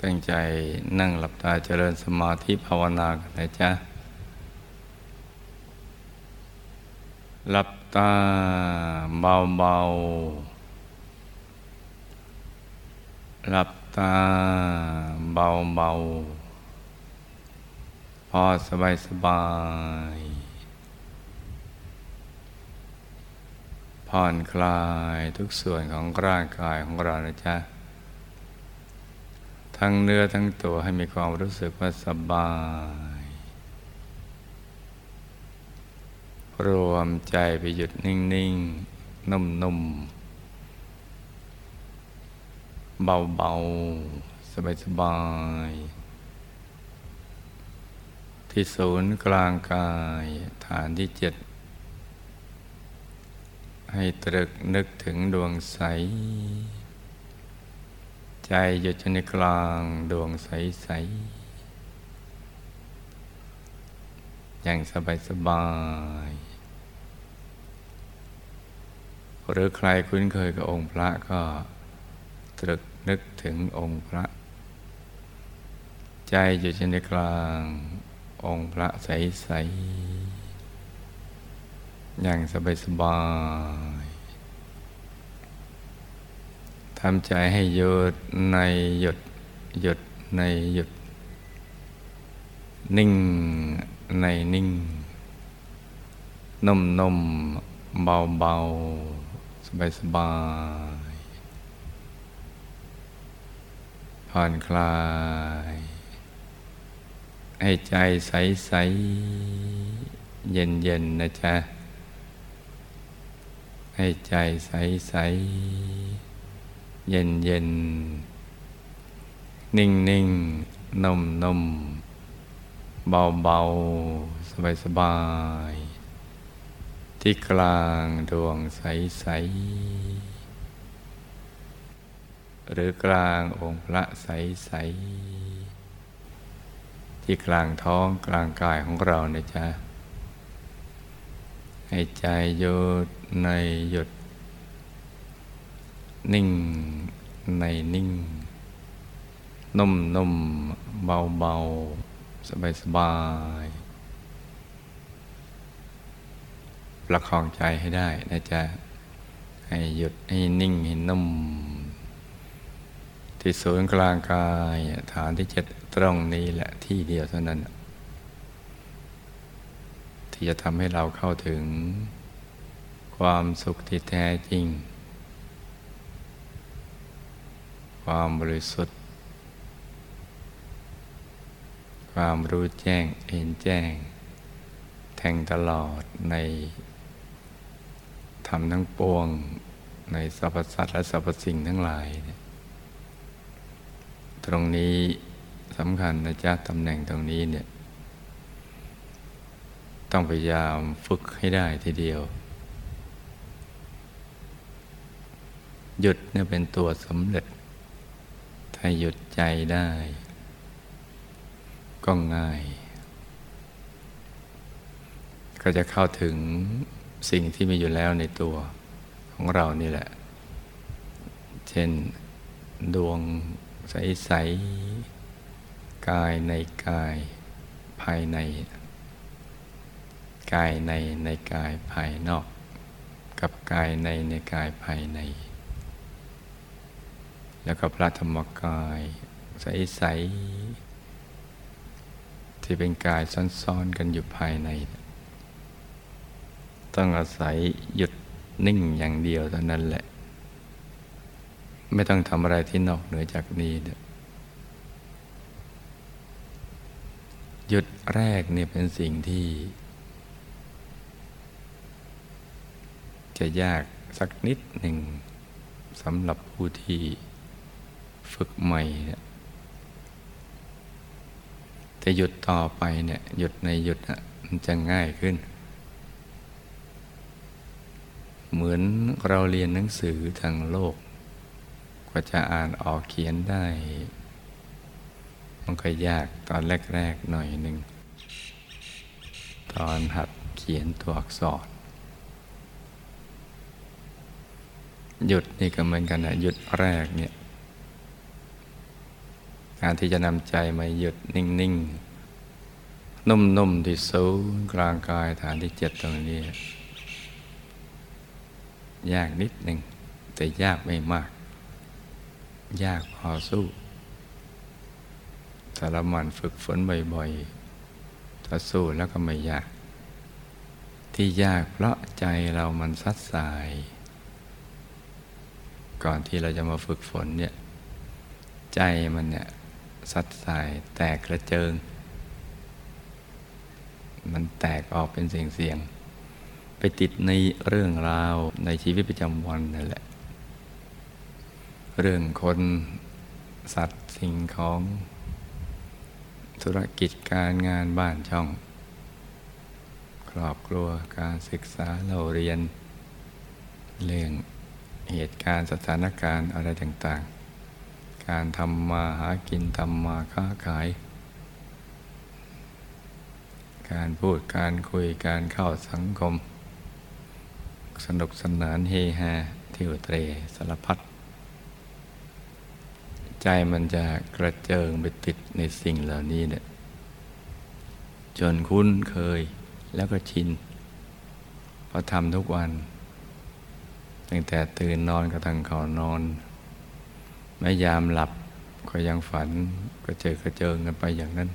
ตั้งใจนั่งหลับตาเจริญสมาธิภาวนากันนะจ๊ะ หลับตาเบาๆหลับตาเบาๆพอสบายสบาย ผ่อนคลายทุกส่วนของร่างกายของเรานะจ๊ะ ทั้งเนื้อทั้งตัวให้มีความรู้สึกว่าสบาย รวมใจไปหยุดนิ่งๆนุ่มๆ เบาๆ สบายๆ ที่ศูนย์กลางกายฐานที่เจ็ด ให้ตรึกนึกถึงดวงใส ใจหยุดในกลางดวงใสใสอย่างสบายสบายหรือใครคุ้นเคยกับองค์พระก็ตรึกนึกถึงองค์พระ ใจอยู่ในกลางองค์พระใสใสอย่างสบายสบาย ทำใจให้หยุดในหยุดหยุดในหยุด นิ่งในนิ่ง นุ่มนุ่มเบาเบาสบายสบายผ่อนคลาย ให้ใจใสใสเย็นเย็นนะจ๊ะ ให้ใจใสใส เย็นเย็นนิ่งนิ่งนุ่มนุ่มเบาเบาสบายสบาย ที่กลางดวงใสใสหรือกลางองค์พระใสใสที่กลางท้องกลางกายของเราเนี่ยจ้ะให้ใจหยุดในหยุด นิ่ง ในนิ่ง นุ่มนุ่มเบาเบาสบายสบายประคองใจให้ได้นะจ๊ะให้หยุดให้นิ่งให้นุ่ม ที่ศูนย์กลางกายฐานที่เจ็ดตรงนี้แหละที่เดียวเท่านั้น ที่จะทำให้เราเข้าถึงความสุขที่แท้จริง ความบริสุทธิ์ ความรู้แจ้งเห็นแจ้ง แทงตลอดในธรรมทั้งปวงในสรรพสัตว์และสรรพสิ่งทั้งหลาย ตรงนี้สำคัญนะจ๊ะตำแหน่งตรงนี้เนี่ย ต้องพยายามฝึกให้ได้ทีเดียว หยุดเนี่ยเป็นตัวสำเร็จ ถ้หยุดใจได้ ก็ง่าย ก็จะเข้าถึงสิ่งที่มีอยู่แล้วในตัวของเรานี่แหละ เช่นดวงใสๆกายในกายภายใน กายในในกายภายนอก กับกายในในกายภายใน แล้วก็พระธรรมกาย ใสๆที่เป็นกายซ้อนๆกันอยู่ภายใน ต้องอาศัยหยุดนิ่งอย่างเดียวเท่านั้นแหละ ไม่ต้องทำอะไรที่นอกเหนือจากนี้หยุดแรกเนี่ยเป็นสิ่งที่ จะยากสักนิดหนึ่งสำหรับผู้ที่ ฝึกใหม่เนี่ยจะหยุดต่อไปเนี่ยหยุดในหยุดมันจะง่ายขึ้น เหมือนเราเรียนหนังสือทางโลก กว่าจะอ่านออกเขียนได้ มันก็ยากตอนแรกๆหน่อยหนึ่ง ตอนหัดเขียนตัวอักษรหยุดนี่ก็เหมือนกันนะหยุดแรกเนี่ย การที่จะนำใจมาหยุดนิ่งๆ นุ่มๆ ที่ศูนย์กลางกายฐานที่เจ็ดตรงนี้ ยากนิดหนึ่ง แต่ยากไม่มาก ยากพอสู้ถ้าเราหมั่นฝึกฝนบ่อยๆ ถ้าสู้แล้วก็ไม่ยาก ที่ยากเพราะใจเรามันซัดสาย ก่อนที่เราจะมาฝึกฝนเนี่ย ใจมันเนี่ย สัดสายแตกกระเจิง มันแตกออกเป็นเสียงเสียงไปติดในเรื่องราวในชีวิตประจำวันนั่นแหละ เรื่องคนสัตว์สิ่งของ ธุรกิจการงานบ้านช่อง ครอบครัวการศึกษาเราเรียน เรื่องเหตุการณ์สถานการณ์อะไรต่างๆ การทำมาหากินทำมาค้าขาย การพูดการคุยการเข้าสังคม สนุกสนานเฮฮาเที่ยวเตรสารพัดใจมันจะกระเจิงไปติดในสิ่งเหล่านี้เนี่ยจนคุ้นเคยแล้วก็ชินพอทำทุกวัน ตั้งแต่ตื่นนอนกระทั่งเขานอน ไม่ยามหลับก็ยังฝันก็เจอกระเจิงกันไปอย่างนั้น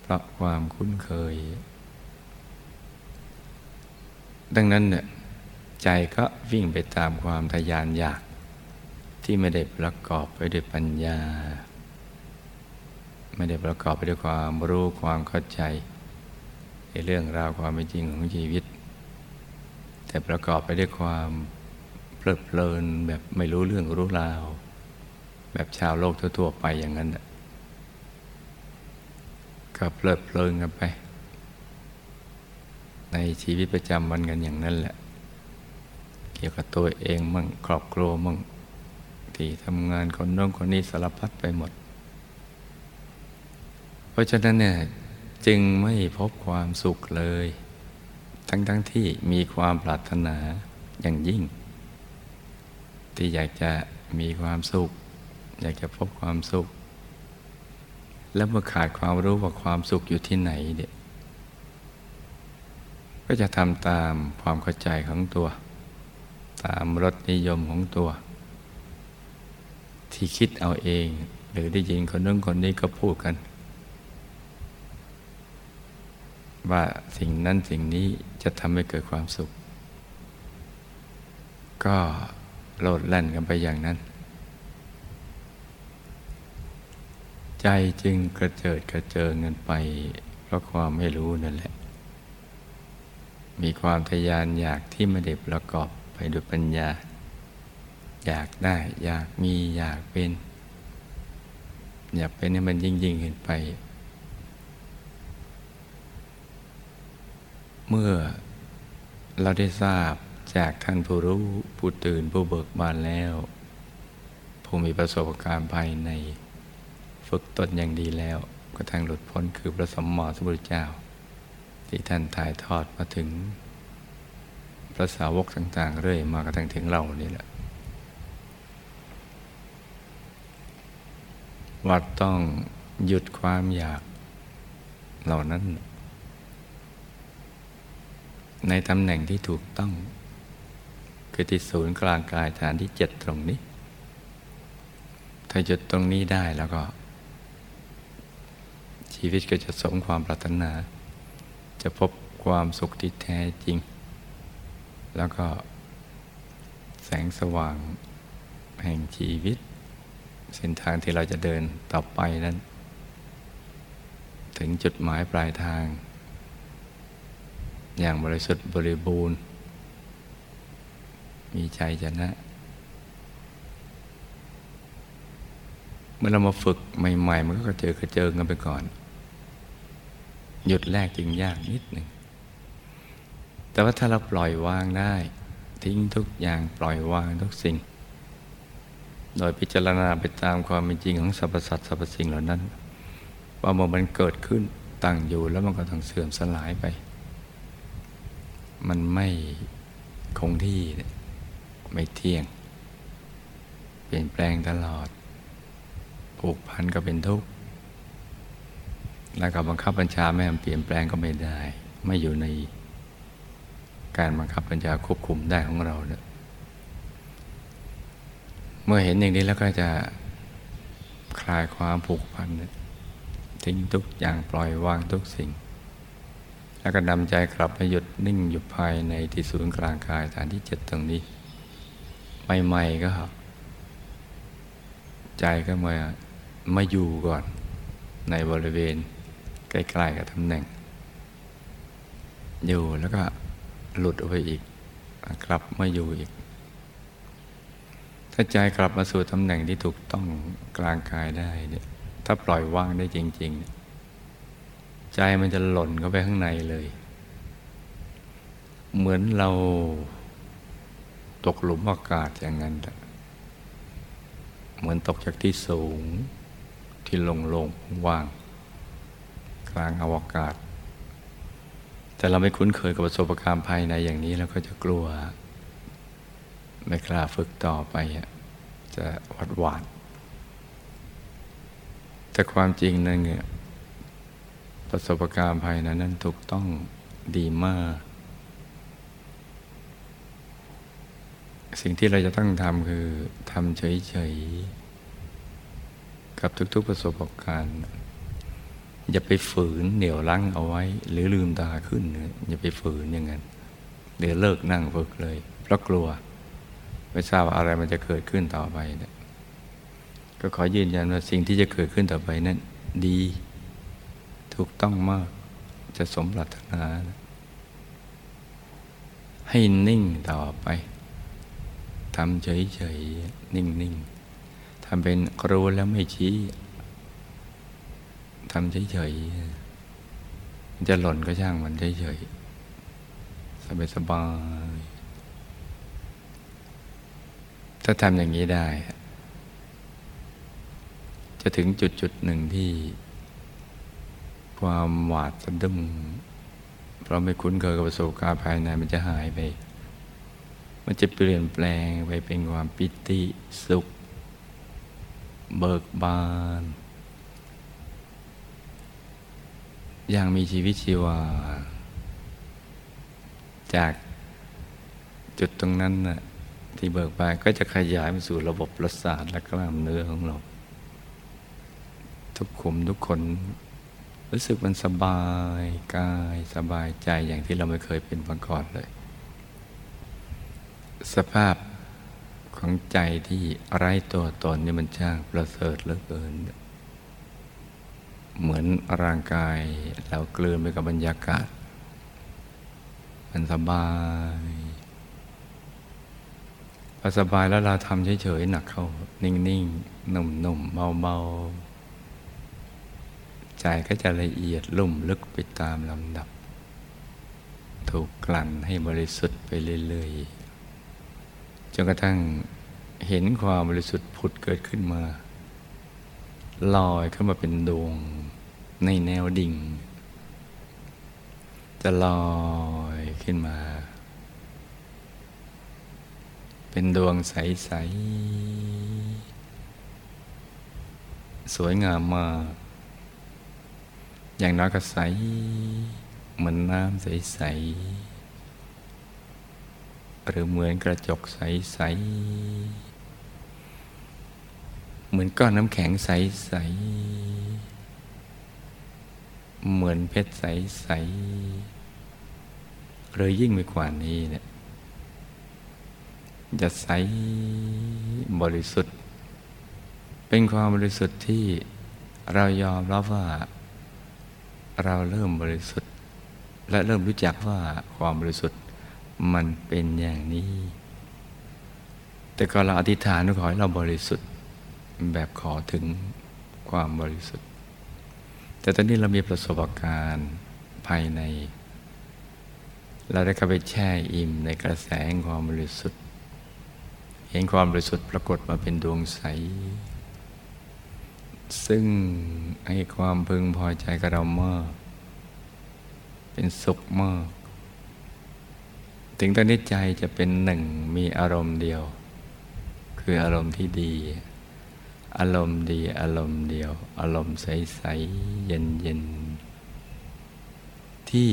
เพราะความคุ้นเคย ดังนั้นเนี่ยใจก็วิ่งไปตามความทยานอยาก ที่ไม่ได้ประกอบไปด้วยปัญญา ไม่ได้ประกอบไปด้วยความรู้ความเข้าใจ ในเรื่องราวความเป็นจริงของชีวิต แต่ประกอบไปด้วยความเพลิดเพลินแบบไม่รู้เรื่องรู้ราว แบบชาวโลกทั่วๆไปอย่างนั้นก็เพลิดเพลินกันไป ในชีวิตประจำวันกันอย่างนั้นแหละ เกี่ยวกับตัวเองมั่งครอบครัวมั่งที่ทำงานคนโน้องคนนี้สารพัดไปหมด เพราะฉะนั้นเนี่ยจึงไม่พบความสุขเลย ทั้งๆทที่มีความปรารถนาอย่างยิ่ง ที่อยากจะมีความสุข อยากจะพบความสุข แล้วเมื่อขาดความรู้ว่าความสุขอยู่ที่ไหนเด็กก็จะทำตามความเข้าใจของตัว ตามรสนิยมของตัว ที่คิดเอาเอง หรือได้ยินคนนึงคนนี้ก็พูดกัน ว่าสิ่งนั้นสิ่งนี้จะทำให้เกิดความสุข ก็โลดแล่นกันไปอย่างนั้น ใจจึงกระเจิดกระเจิงเงินไปเพราะความไม่รู้นั่นแหละ มีความทยานอยากที่ไม่ได้ประกอบไปด้วยปัญญา อยากได้อยากมีอยากเป็น อยากเป็นให้มันยิ่งยิ่งขึ้นไป เมื่อเราได้ทราบจากท่านผู้รู้ผู้ตื่นผู้เบิกบานแล้ว ผู้มีประสบการณ์ภายใน ฝึกตนอย่างดีแล้วก็ทางหลุดพ้นคือพระสมมาสมุทรเจ้า ที่ท่านถ่ายทอดมาถึง พระสาวกต่าง ๆ เรื่อยมากระทั่งถึงเรานี่แหละว่าต้องหยุดความอยากเหล่านั้น ในตำแหน่งที่ถูกต้อง คือที่ศูนย์กลางกายฐานที่เจ็ดตรงนี้ ถ้าหยุดตรงนี้ได้แล้วก็ ชีวิตก็จะสมความปรารถนา จะพบความสุขที่แท้จริง แล้วก็แสงสว่างแห่งชีวิต เส้นทางที่เราจะเดินต่อไปนั้น ถึงจุดหมายปลายทาง อย่างบริสุทธิ์บริบูรณ์ มีใจชนะเมื่อเรามาฝึกใหม่ ๆ มันก็เจอกระเจิงกันไปก่อน หยุดแรกจึงยากนิดหนึ่ง แต่ว่าถ้าเราปล่อยวางได้ ทิ้งทุกอย่างปล่อยวางทุกสิ่ง โดยพิจารณาไปตามความเป็นจริงของสรรพสัตว์สรรพสิ่งเหล่านั้น ว่าเมื่อมันเกิดขึ้นตั้งอยู่แล้วมันก็ต้องเสื่อมสลายไป มันไม่คงที่ไม่เที่ยง เปลี่ยนแปลงตลอดผผูกพันก็เป็นทุกข์ แล้วก็บังคับบัญชาไม่ให้เปลี่ยนแปลงก็ไม่ได้ ไม่อยู่ในการบังคับบัญชาควบคุมได้ของเราเนี่ยเมื่อเห็นอย่างนี้แล้วก็จะคลายความผูกพันทิ้งทุกอย่างปล่อยวางทุกสิ่ง แล้วก็นำใจกลับมาหยุดนิ่งอยู่ภายในที่ศูนย์กลางกายฐานที่เจ็ดตรงนี้ ใหม่ๆก็ใจก็มามาอยู่ก่อนในบริเวณ ใกล้ๆกับตำแหน่ง อยู่แล้วก็หลุดออกไปอีก กลับมาอยู่อีก ถ้าใจกลับมาสู่ตำแหน่งที่ถูกต้องกลางกายได้เนี่ยถ้าปล่อยว่างได้จริง ๆ ใจมันจะหล่นเข้าไปข้างในเลย เหมือนเราตกหลุมอากาศอย่างนั้นเหมือนตกจากที่สูงที่โล่งว่าง กลางอวกาศ แต่เราไม่คุ้นเคยกับประสบการณ์ภายในอย่างนี้แล้วก็จะกลัว ไม่กล้าฝึกต่อไปจะหวัดหวาดแต่ความจริงนั่นเนี่ยประสบการณ์ภายในนั้นถูกต้องดีมาก สิ่งที่เราจะต้องทำคือทำเฉยๆ กับทุกๆประสบการณ์ อย่าไปฝืนเหนี่ยวรั้งเอาไว้ หรือลืมตาขึ้นอย่าไปฝืนอย่างนั้นเดี๋ยวเลิกนั่งฝึกเลย เพราะกลัว ไม่ทราบว่าอะไรมันจะเกิดขึ้นต่อไปเนี่ยก็ขอยืนยันว่าสิ่งที่จะเกิดขึ้นต่อไปนั้นดี ถูกต้องมากจะสมปรารถนา ให้นิ่งต่อไปทำเฉยๆนิ่งๆทำเป็นรู้แล้วไม่ชี้ ทำเฉยๆมันจะหล่นก็ช่างมันเฉยๆสบายๆถ้าทำอย่างนี้ได้ จะถึงจุดจุดหนึ่งที่ ความหวาดสะดุ้งเพราะไม่คุ้นเคยกับประสบการณ์ภายในมันจะหายไป มันจะเปลี่ยนแปลงไปเป็นความปิติสุข เบิกบาน อย่างมีชีวิตชีวา จากจุดตรงนั้นนะ่ะที่เบิกบานก็จะขยายไปสู่ระบบประสาทและกล้ามเนื้อของเรา ทุกขุมทุกคน รู้สึกมันสบายกายสบายใจอย่างที่เราไม่เคยเป็นมาก่อนเลย สภาพของใจที่ไร้ตัวตนนี่มันช่างประเสริฐเหลือเกิน เหมือนร่างกายเรากลืนไปกับบรรยากาศ มันสบายพอสบายแล้วเราทำเฉยๆหนักเข้า นิ่งๆ นุ่มๆ เบาๆ ใจก็จะละเอียดลุ่มลึกไปตามลำดับ ถูกกลั่นให้บริสุทธิ์ไปเรื่อยๆ จนกระทั่งเห็นความบริสุทธิ์ผุดเกิดขึ้นมา ลอยขึ้นมาเป็นดวง ในแนวดิ่ง จะลอยขึ้นมา เป็นดวงใส ๆ สวยงามมาก อย่างน้อยก็ใส เหมือนน้ำใส ๆ หรือเหมือนกระจกใส ๆ เหมือนก้อนน้ำแข็งใส ๆ เหมือนเพชรใสๆหรือยิ่งไปกว่านี้เนี่ยจะใสบริสุทธิ์ เป็นความบริสุทธิ์ที่เรายอมรับว่า เราเริ่มบริสุทธิ์ และเริ่มรู้จักว่าความบริสุทธิ์มันเป็นอย่างนี้ แต่ก็เราอธิษฐานขอให้เราบริสุทธิ์ แบบขอถึงความบริสุทธิ์ แต่ตอนนี้เรามีประสบการณ์ภายใน เราได้เข้าไปแช่อิ่มในกระแสงความบริสุทธิ์ เห็นความบริสุทธิ์ปรากฏมาเป็นดวงใส ซึ่งให้ความพึงพอใจกับเรามากเป็นสุขมาก ถึงตอนนี้ใจจะเป็นหนึ่งมีอารมณ์เดียว คืออารมณ์ที่ดี อารมณ์ดีอารมณ์เดียว อารมณ์ใสๆเย็นๆที่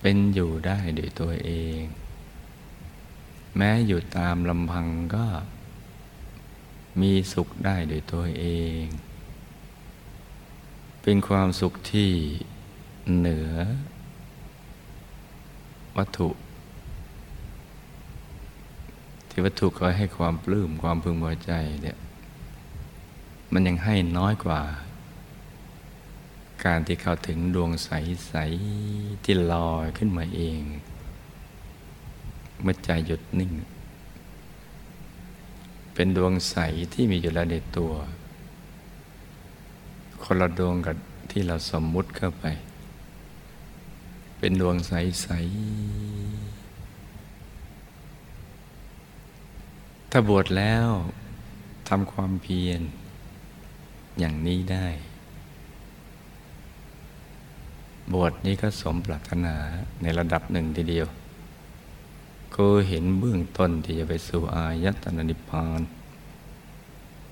เป็นอยู่ได้โดยตัวเอง แม้อยู่ตามลำพังก็ มีสุขได้โดยตัวเอง เป็นความสุขที่เหนือ วัตถุ ที่วัตถุก็ให้ความปลื้มความพึงพอใจเนี่ยมันยังให้น้อยกว่า การที่เข้าถึงดวงใส ๆ ที่ลอยขึ้นมาเอง เมื่อใจหยุดนิ่ง เป็นดวงใสที่มีอยู่แล้วในตัว คนละดวงกับที่เราสมมุติเข้าไป เป็นดวงใสใถ้าบวชแล้วทำความเพียร อย่างนี้ได้ บวชนี้ก็สมปรารถนาในระดับหนึ่งทีเดียว ก็เห็นเบื้องต้นที่จะไปสู่อายตนะนิพพาน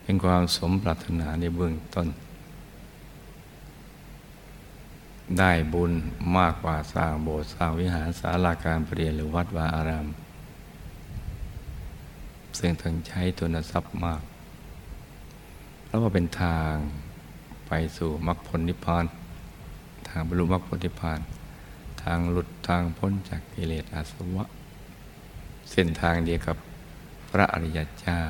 เป็นความสมปรารถนาในเบื้องต้น ได้บุญมากกว่าสร้างโบสถ์สร้างวิหารศาลาการเปลี่ยนหรือวัดวาอาราม ซึ่งต้องใช้ทุนทรัพย์มากเพราะว่าเป็นทางไปสู่มรรคผลนิพพาน ทางบรรลุมรรคผลนิพพาน ทางหลุดทางพ้นจากกิเลสอาสวะ เส้นทางเดียวกับพระอริยเจ้า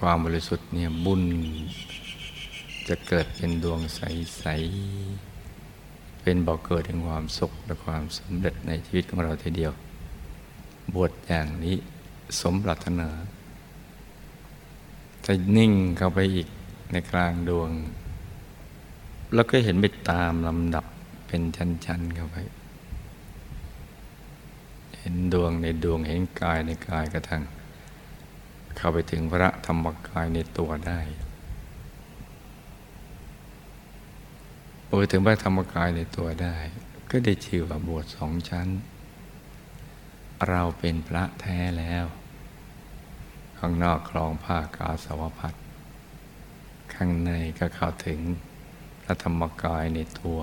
ความบริสุทธิ์เนี่ยบุญจะเกิดเป็นดวงใส ๆ เป็นบ่อกเกิดแห่งความสุขและความสำเร็จในชีวิตของเราทีเดียว บวชอย่างนี้สมปรารถนาจะนิ่งเข้าไปอีกในกลางดวง แล้วก็เห็นไปตามลำดับเป็นชั้นๆเข้าไป เห็นดวงในดวงเห็นกายในกายกระทั่งเข้าไปถึงพระธรรมกายในตัวได้พอไปถึงพระธรรมกายในตัวได้ ก็ได้ชื่อว่าบวชสองชั้น เราเป็นพระแท้แล้ว ข้างนอกคลองผ้ากาสาวพัดข้างในก็เข้าถึงพระธรรมกายในตัว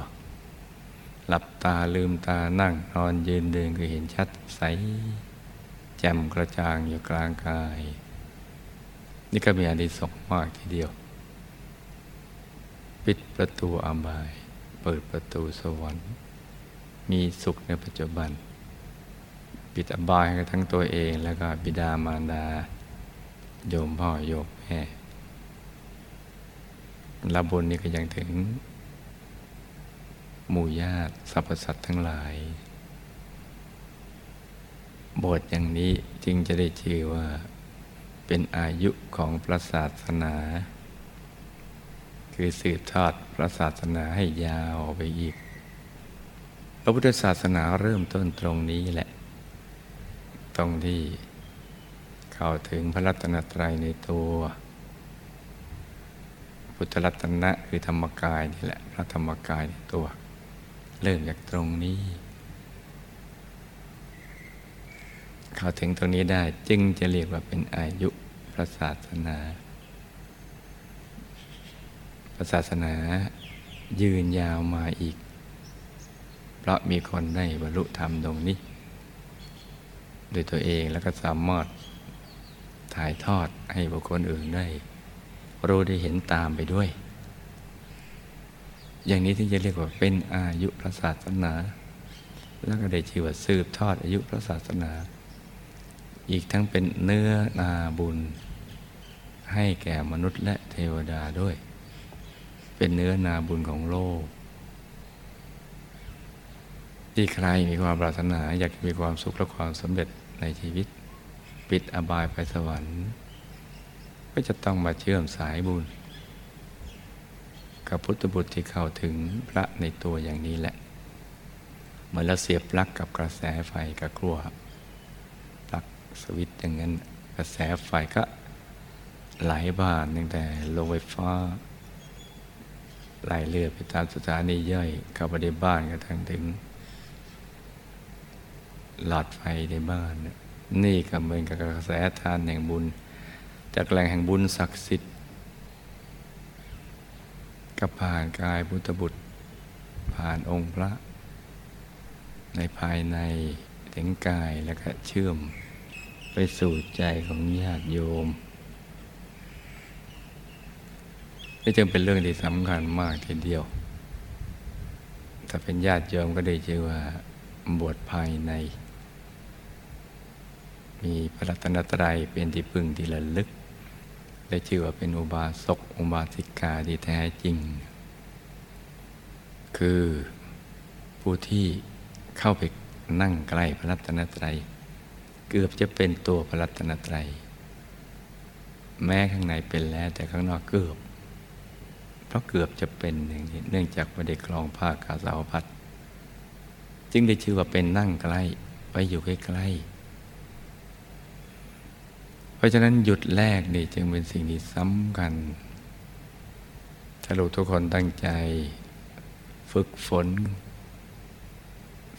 หลับตาลืมตานั่งนอนยืนเดินก็เห็นชัดใสแจ่มกระจ่างอยู่กลางกาย นี่ก็มีอนิสงส์มากทีเดียว ปิดประตูอาบาย เปิดประตูสวรรค์ มีสุขในปัจจุบัน ปิดอบายให้ทั้งตัวเองแล้วก็บิดามารดา โยมพ่อโยมแม่ละบุญนี่ก็ยังถึง หมู่ญาติสรรพสัตว์ทั้งหลาย บทอย่างนี้จึงจะได้ชื่อว่า เป็นอายุของพระศาสนา คือสืบทอดพระศาสนาให้ยาวไปอีก พระพุทธศาสนาเริ่มต้นตรงนี้แหละ ตรงที่เข้าถึงพระรัตนตรัยในตัว พุทธรัตนะคือธรรมกายนี่แหละพระธรรมกายในตัว เริ่มจากตรงนี้ เข้าถึงตรงนี้ได้จึงจะเรียกว่าเป็นอายุพระศาสนา พระศาสนายืนยาวมาอีก เพราะมีคนได้บรรลุธรรมตรงนี้ โดยตัวเองแล้วก็สามารถถ่ายทอดให้บุคคลอื่นได้ รู้ได้เห็นตามไปด้วย อย่างนี้ที่จะเรียกว่าเป็นอายุพระศาสนา แล้วก็ได้ชื่อว่าสืบทอดอายุพระศาสนา อีกทั้งเป็นเนื้อนาบุญ ให้แก่มนุษย์และเทวดาด้วย เป็นเนื้อนาบุญของโลก ที่ใครมีความปรารถนา อยากมีความสุขและความสำเร็จในชีวิต ปิดอบายไปสวรรค์ ก็จะต้องมาเชื่อมสายบุญ กับพุทธบุตรที่เข้าถึงพระในตัวอย่างนี้แหละเหมือนเราเสียบปลั๊กกับกระแสไฟกับครัวปลั๊กสวิตช์อย่างนั้นกระแสไฟก็ไหลบ้านตั้งแต่โรงไฟฟ้าไหลเลือไปตามสถานีย่อยเข้าไปในบ้านกระทั่งถึง หลอดไฟในบ้าน นี่ก็เหมือนกับกระแสทานแห่งบุญ จากแหล่งแห่งบุญศักดิ์สิทธิ์ก็ผ่านกายพุทธบุตร ผ่านองค์พระ ในภายในถึงกายแล้วก็เชื่อมไปสู่ใจของญาติโยมนี่จึงเป็นเรื่องที่สำคัญมากทีเดียว ถ้าเป็นญาติโยมก็ได้ชื่อว่าบวชภายใน มีพระรัตนตรัยเป็นที่พึ่งที่ระลึกได้ชื่อว่าเป็นอุบาสกอุบาสิกาที่แท้จริง คือผู้ที่เข้าไปนั่งใกล้พระรัตนตรัย เกือบจะเป็นตัวพระรัตนตรัย แม้ข้างในเป็นแล้วแต่ข้างนอกเกือบ เพราะเกือบจะเป็นอย่างนี้เนื่องจากประเด็กคลองภาคกาสาวพัดจึงได้ชื่อว่าเป็นนั่งใกล้ไว้อยู่ใกล้ๆ เพราะฉะนั้นหยุดแรกนี่จึงเป็นสิ่งที่สำคัญถ้าลูกทุกคนตั้งใจ ฝึกฝน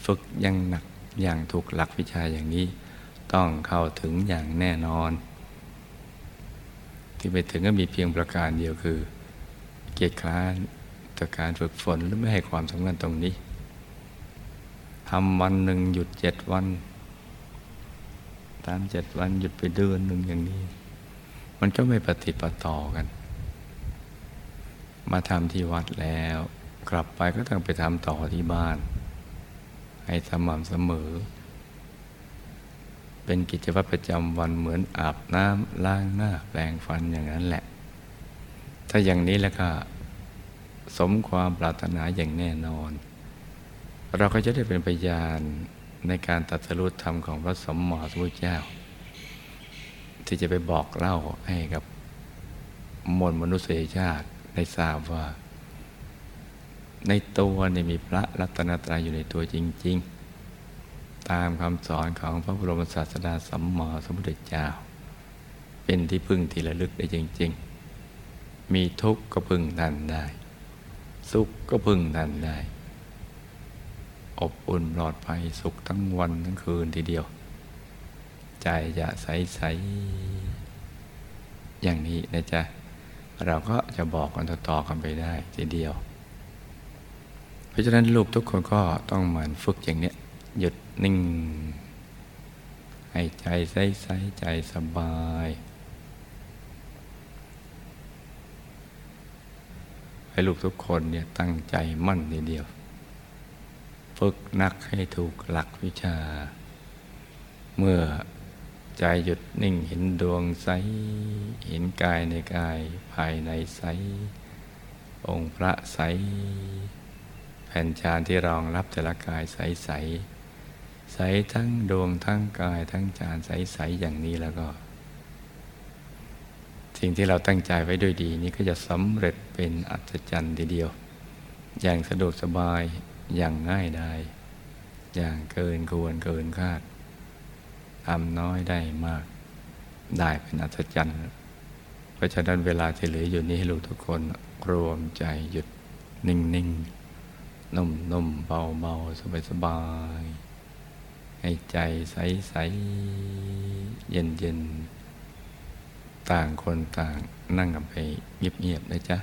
ฝึกยังหนักอย่างถูกหลักวิชาอย่างนี้ ต้องเข้าถึงอย่างแน่นอน ที่ไปถึงก็มีเพียงประการเดียวคือ เกียรติคร้านต่อการฝึกฝนหรือไม่ให้ความสำคัญตรงนี้ทำวันหนึ่งหยุดเจ็ดวัน ตามเจ็ดวันหยุดไปเดือนหนึ่งอย่างนี้ มันก็ไม่ปฏิปต่อกัน มาทำที่วัดแล้ว กลับไปก็ต้องไปทำต่อที่บ้าน ให้สม่ำเสมอ เป็นกิจวัตรประจำวันเหมือนอาบน้ำล้างหน้าแปรงฟันอย่างนั้นแหละ ถ้าอย่างนี้แล้วก็สมความปรารถนาอย่างแน่นอน เราก็จะได้เป็นพยาน ในการตัดสรุปธรรมของพระสมมติพุทเจ้า ที่จะไปบอกเล่าให้กับมวลมนุษยชาติได้ทราบว่า ในตัวเนี่ยมีพระรัตนตรัยอยู่ในตัวจริง ๆ ตามคำสอนของพระบรมศาสดาสัมมาสัมพุทธเจ้า เป็นที่พึ่งที่ระลึกได้จริง ๆ มีทุกข์ก็พึ่งทันได้ สุขก็พึ่งทันได้ อบอุ่นปลอดภัยสุขทั้งวันทั้งคืนทีเดียว ใจจะใสใสอย่างนี้นะจ๊ะ เราก็จะบอกกันต่อๆกันไปได้ทีเดียว เพราะฉะนั้นลูกทุกคนก็ต้องเหมือนฝึกอย่างนี้หยุดนิ่ง ให้ใจใสใสใจสบายให้ลูกทุกคนเนี่ยตั้งใจมั่นทีเดียว ฝึกนักให้ถูกหลักวิชา เมื่อใจหยุดนิ่งเห็นดวงใส เห็นกายในกายภายในใส องค์พระใส แผ่นชานที่รองรับแต่ละกายใสใส ใสทั้งดวงทั้งกายทั้งจานใสใสอย่างนี้แล้วก็ สิ่งที่เราตั้งใจไว้ด้วยดีนี้ก็จะสำเร็จเป็นอัศจรรย์ทีเดียว อย่างสะดวกสบาย อย่างง่ายได้อย่างเกินควรเกินคาดทำน้อยได้มาก ได้เป็นอัศจรรย์ เพราะฉะนั้นเวลาที่เหลืออยู่นี้ให้ลูกทุกคนรวมใจหยุดนิ่งนิ่งนุ่มนุ่มเบาเบาสบายสบายให้ใจใสใสเย็นเย็นต่างคนต่างนั่งกันไปเงียบๆนะจ๊ะ